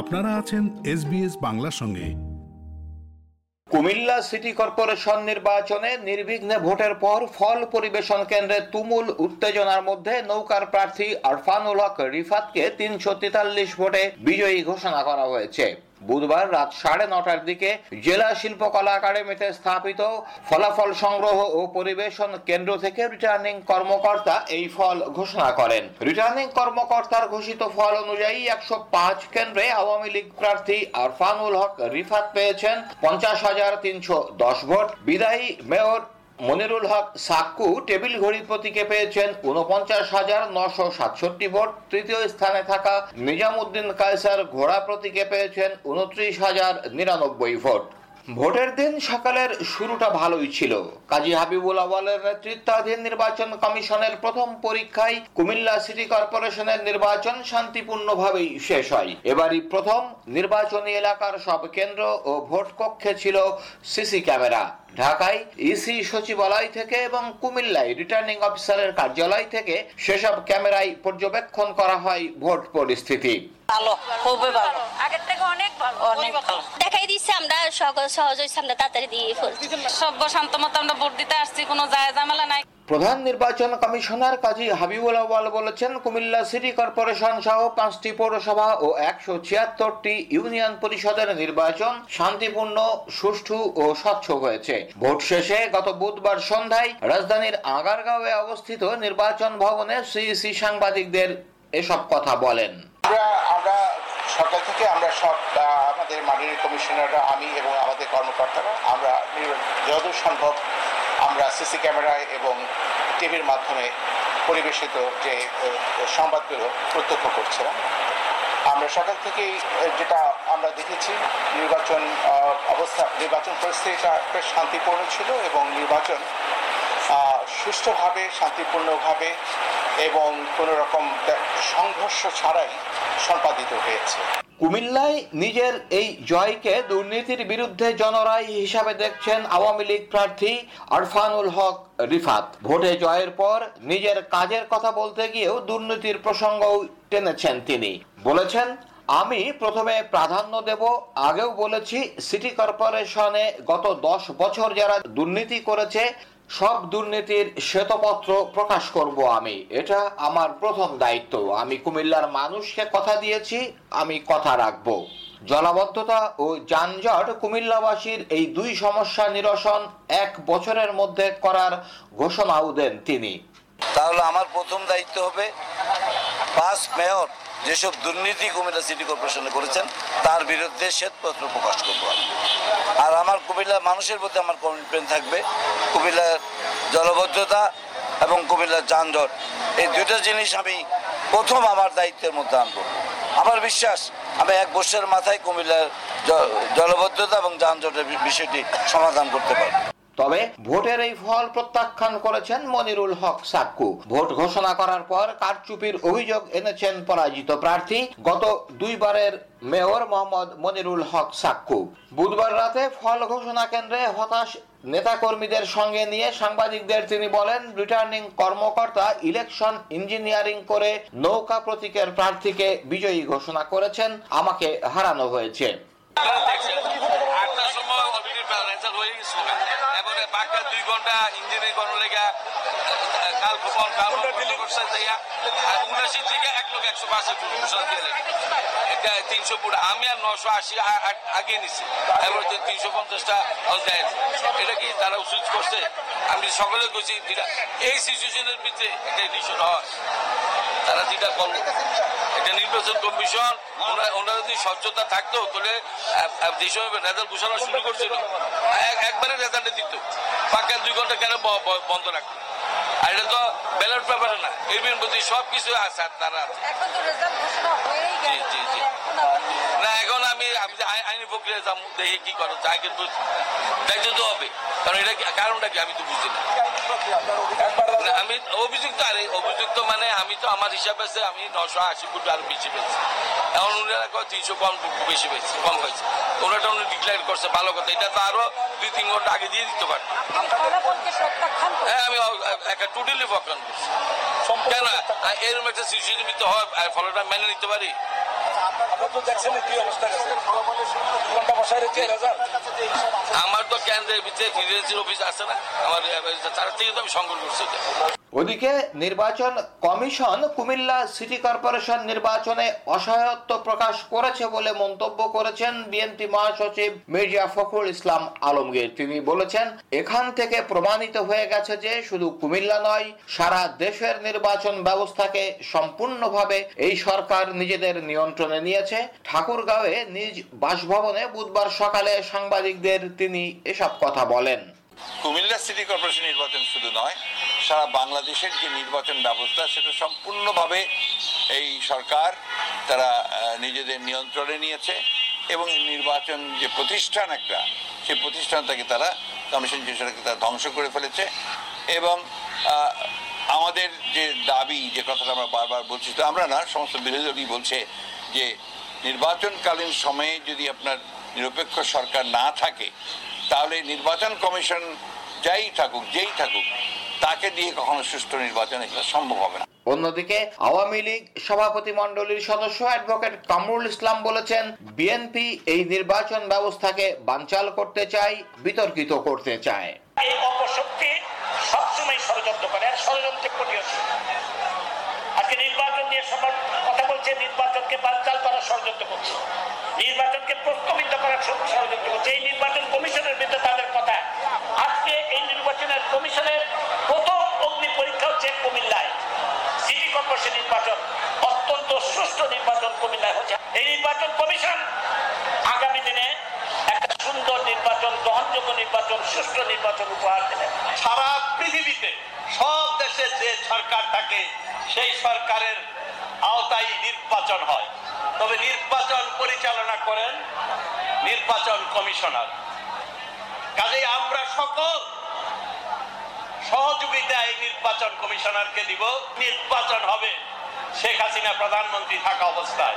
আপনারা আছেন এসবিএস বাংলার সঙ্গে। কুমিল্লা সিটি কর্পোরেশন নির্বাচনে নির্বিঘ্নে ভোটের পর ফল পরিবেশন কেন্দ্রে তুমুল উত্তেজনার মধ্যে নৌকার প্রার্থী আরফানুল হক রিফাতকে তিনশো তেতাল্লিশ ভোটে বিজয়ী ঘোষণা করা হয়েছে। বুধবার রাত সাড়ে নটার দিকে জেলা শিল্পকলা একাডেমিতে স্থাপিত ফলাফল সংগ্রহ ও পরিবেশন কেন্দ্র থেকে রিটার্নিং কর্মকর্তা এই ফল ঘোষণা করেন। রিটার্নিং কর্মকর্তার ঘোষিত ফল অনুযায়ী একশো পাঁচ কেন্দ্রে আওয়ামী লীগ প্রার্থী আরফানুল হক রিফাত পেয়েছেন পঞ্চাশ হাজার তিনশো দশ ভোট। বিদায়ী মেয়র মনিরুল হক সাক্কু টেবিল ঘড়ি প্রতীকে পেয়েছেন উনপঞ্চাশ হাজার নশো সাতষট্টি ভোট। তৃতীয় স্থানে থাকা নিজামুদ্দিন কায়সার ঘোড়া প্রতীকে পেয়েছেন উনত্রিশ হাজার নিরানব্বই ভোট। ভোটের দিন সকালের শুরুটা ভালোই ছিল। কাজী হাবিবুল আওয়ালের নেতৃত্বাধীন নির্বাচন কমিশনের প্রথম পরীক্ষায় কুমিল্লা সিটি কর্পোরেশনের নির্বাচন শান্তিপূর্ণভাবেই শেষ হয়। এবারই প্রথম নির্বাচনী এলাকার সব কেন্দ্র ও ভোট কক্ষে ছিল সিসি ক্যামেরা। ঢাকায় ইসি সচিবালয় থেকে এবং কুমিল্লায় রিটার্নিং অফিসারের কার্যালয় থেকে সেসব ক্যামেরায় পর্যবেক্ষণ করা হয় ভোট পরিস্থিতি। ভালো খুবই ভালো। আগের থেকে অনেক ভালো অনেক ভালো। দেখাই দিচ্ছে আমরা সকল সহজ হয়েছে আমরা তাড়াতাড়ি দিয়ে ফেলছি। সভ্য শান্ত মতো আমরা ভোট দিতে আসছি কোনো জায়গা ঝামেলা নাই। প্রধান নির্বাচন কমিশনার কাজী হাবিবুল আওয়াল বলেছেন, কুমিল্লা সিটি কর্পোরেশন সহ পাঁচটি পৌরসভা ও একশো ছিয়াত্তরটি ইউনিয়ন পরিষদের নির্বাচন শান্তিপূর্ণ, সুষ্ঠু ও স্বচ্ছ হয়েছে। ভোট শেষে গত বুধবার সন্ধ্যায় রাজধানীর আগারগাঁওয়ে অবস্থিত নির্বাচন ভবনে সিইসি সাংবাদিকদের এসব কথা বলেন। সকাল থেকে আমরা সব আমাদের মাননীয় কমিশনাররা, আমি এবং আমাদের কর্মকর্তারা, আমরা যতদূর সম্ভব আমরা সিসি ক্যামেরায় এবং টিভির মাধ্যমে পরিবেশিত যে সংবাদগুলো প্রত্যক্ষ করছিলাম। আমরা সকাল থেকেই যেটা আমরা দেখেছি, নির্বাচন অবস্থা, নির্বাচন পরিস্থিতিটা বেশ শান্তিপূর্ণ ছিল এবং নির্বাচন সুষ্ঠুভাবে শান্তিপূর্ণভাবে এবং কোনো রকম সংঘর্ষ ছাড়াই সম্পাদিত হয়েছে। কুমিল্লায় নিজের এই জয়কে দুর্নীতির বিরুদ্ধে জনরাই হিসাবে দেখছেন আওয়ামী লীগ প্রার্থী আরফানুল হক রিফাত। ভোটে জয়ের পর নিজের কাজের কথা বলতে গিয়েও দুর্নীতির প্রসঙ্গও টেনেছেন তিনি। বলেছেন, আমি প্রথমে প্রাধান্য দেব, আগেও বলেছি, সিটি কর্পোরেশনে গত দশ বছর যারা দুর্নীতি করেছে সব দুর্নীতির শ্বেতপত্র প্রকাশ করব আমি। এটা আমার প্রথম দায়িত্ব। আমি কুমিল্লার মানুষকে কথা দিয়েছি, আমি কথা রাখব। জলাবদ্ধতা ও যানজট কুমিল্লাবাসীর এই দুই সমস্যা নিরসন এক বছরের মধ্যে করার ঘোষণাও দেন তিনি। তাহলে আমার প্রথম দায়িত্ব হবে পাঁচ মেয়র। যেসব দুর্নীতি কুমিল্লা সিটি কর্পোরেশনে করেছেন, তার বিরুদ্ধে শ্বেতপত্র প্রকাশ করব। আর আমার কুমিল্লা মানুষের প্রতি আমার কমিটমেন্ট থাকবে, কুমিল্লার জলবদ্ধতা এবং কুমিল্লার যানজট। এই দুইটা জিনিস আমি প্রথম আমার দায়িত্বের মধ্যে আনব। আমার বিশ্বাস, আমি এক বছরের মাথায় কুমিল্লার জলবদ্ধতা এবং যানজটের বিষয়টি সমাধান করতে পারব। তবে ভোটের এই ফল প্রত্যাখ্যান করেছেন মনিরুল হক সাক্কু। ভোট ঘোষণা করার পর কারচুপির অভিযোগ এনেছেন পরাজিত প্রার্থী গত দুইবারের মেয়র মোহাম্মদ মনিরুল হক সাক্কু। বুধবার রাতে ফল ঘোষণা কেন্দ্রে হতাশ নেতাকর্মীদের সঙ্গে নিয়ে সাংবাদিকদের তিনি বলেন, রিটার্নিং কর্মকর্তা ইলেকশন ইঞ্জিনিয়ারিং করে নৌকা প্রতীকের প্রার্থীকে বিজয়ী ঘোষণা করেছেন। আমাকে হারানো হয়েছে। সময় অলরেডি রেজাল্ট হয়ে গেছিল বাকি দুই ঘণ্টা ইঞ্জিনিয়ারিং করার লেগে কাল খবর কাল করছে যাইয়া উনাশি থেকে এক লোক একশো পাঁচের ঘোষণা দিয়ে এটা তিনশো ফুট। আমি আর নশো আশি আগে নিছি। এবার তিনশো পঞ্চাশটা দেয় এটা কি তারা সুইচ করছে? আমি সকলে কইছি এই সিচুয়েশনের ভিতরে একটা ডিসিশন হয়। তারা যেটা করল নির্বাচন কমিশন ওনারা যদি স্বচ্ছতা থাকতো, তাহলে যে সময় ঘোষণা শুরু করছিল। একবারে রেজাল্টে দিত। পাকা দুই ঘণ্টা কেন বন্ধ রাখতো আর এটা তো ব্যালট পেপারে না এর প্রতি সব কিছু আছে আর তারা আছে। জি, জি, জি। না এখন আমি আমি আইনি প্রক্রিয়া যাব দেখি কি করো তাই কিন্তু দেখতে তো হবে। কারণ এটা কারণটা কি আমি তো বুঝি না। আমি অভিযুক্ত আরে অভিযুক্ত মানে আমি তো আমার হিসাবে আছে আমি নশো আশি ফুট আরও বেশি পেয়েছি। এখন উনারা কয় তিনশো কম বেশি পেয়েছি কম হয়েছে ওনাটা উনি ডিক্লেয়ার করছে ভালো কথা। এটা তো আরও দুই তিন ঘণ্টা আগে দিয়ে দিতে করছেন। হ্যাঁ আমি একটা টোটালি করছি কেন? এরকম একটা সিচুয়েশন তো হয় আর ফলটা মেনে নিতে পারি? আমরা তো কেন্দ্রের ভিতরে অফিস আছে না? আমার তার থেকে তো আমি সংগ্রহ করছি। ওদিকে নির্বাচন কমিশন কুমিল্লা সিটি কর্পোরেশন নির্বাচনে অসহায়ত্ব প্রকাশ করেছে বলে মন্তব্য করেছেন বিএনপি মহাসচিব মির্জা ফখরুল ইসলাম আলমগীর। তিনি বলেছেন, এখান থেকে প্রমাণিত হয়ে গেছে যে শুধু কুমিল্লা নয়, সারা দেশের নির্বাচন ব্যবস্থাকে সম্পূর্ণভাবে এই সরকার নিজেদের নিয়ন্ত্রণে নিয়েছে। ঠাকুরগাঁওয়ে নিজ বাসভবনে বুধবার সকালে সাংবাদিকদের তিনি এসব কথা বলেন। কুমিল্লা সিটি কর্পোরেশন নির্বাচন শুধু নয়, সারা বাংলাদেশের যে নির্বাচন ব্যবস্থা, সেটা সম্পূর্ণভাবে এই সরকার তারা নিজেদের নিয়ন্ত্রণে নিয়েছে এবং নির্বাচন যে প্রতিষ্ঠান একটা, সেই প্রতিষ্ঠানটাকে তারা কমিশন সেটাকে তারা ধ্বংস করে ফেলেছে এবং আমাদের যে দাবি, যে কথাটা আমরা বারবার বলছি তো আমরা না, সমস্ত বিরোধী দলই বলছে যে নির্বাচনকালীন সময়ে যদি আপনার নিরপেক্ষ সরকার না থাকে তাহলে নির্বাচন কমিশন যাই থাকুক যেই থাকুক তাকে দিয়ে কখনো সুষ্ঠু নির্বাচন এটা সম্ভব হবে না। অন্যদিকে আওয়ামী লীগ সভাপতি মণ্ডলীর সদস্য অ্যাডভোকেট কামরুল ইসলাম বলেছেন বিএনপি এই নির্বাচন ব্যবস্থাকে বানচাল করতে চায় বিতর্কিত করতে চায়। এই অপশক্তি সবসময় ষড়যন্ত্র করে আর ষড়যন্ত্রে প্রতিহত আজকে নির্বাচন নিয়ে সবার কথা বলছে নির্বাচনকে বানচাল করার ষড়যন্ত্র করছে নির্বাচনকে প্রস্তাবিত করার ষড়- ষড়যন্ত্র করছে এই নির্বাচন কমিশনের বিরুদ্ধে তাদের কথা আজকে এই নির্বাচনের কমিশনের প্রথম অগ্নি পরীক্ষা হচ্ছে কুমিল্লায় সিটি কর্পোরেশন নির্বাচন অত্যন্ত সুষ্ঠু নির্বাচন কুমিল্লায় হচ্ছে এই নির্বাচন কমিশন আগামী দিনে একটা সুন্দর নির্বাচন গ্রহণযোগ্য নির্বাচন সুষ্ঠু নির্বাচন উপহার দেবে। সারা পৃথিবীতে, সব দেশে যে সরকার থাকে, সেই সরকারের আওতায় নির্বাচন হয়। তবে নির্বাচন পরিচালনা করেন নির্বাচন কমিশনার। কাজেই আমরা সকল সহযোগিতা এই নির্বাচন কমিশনারকে দিব। নির্বাচন হবে শেখ হাসিনা প্রধানমন্ত্রী থাকা অবস্থায়।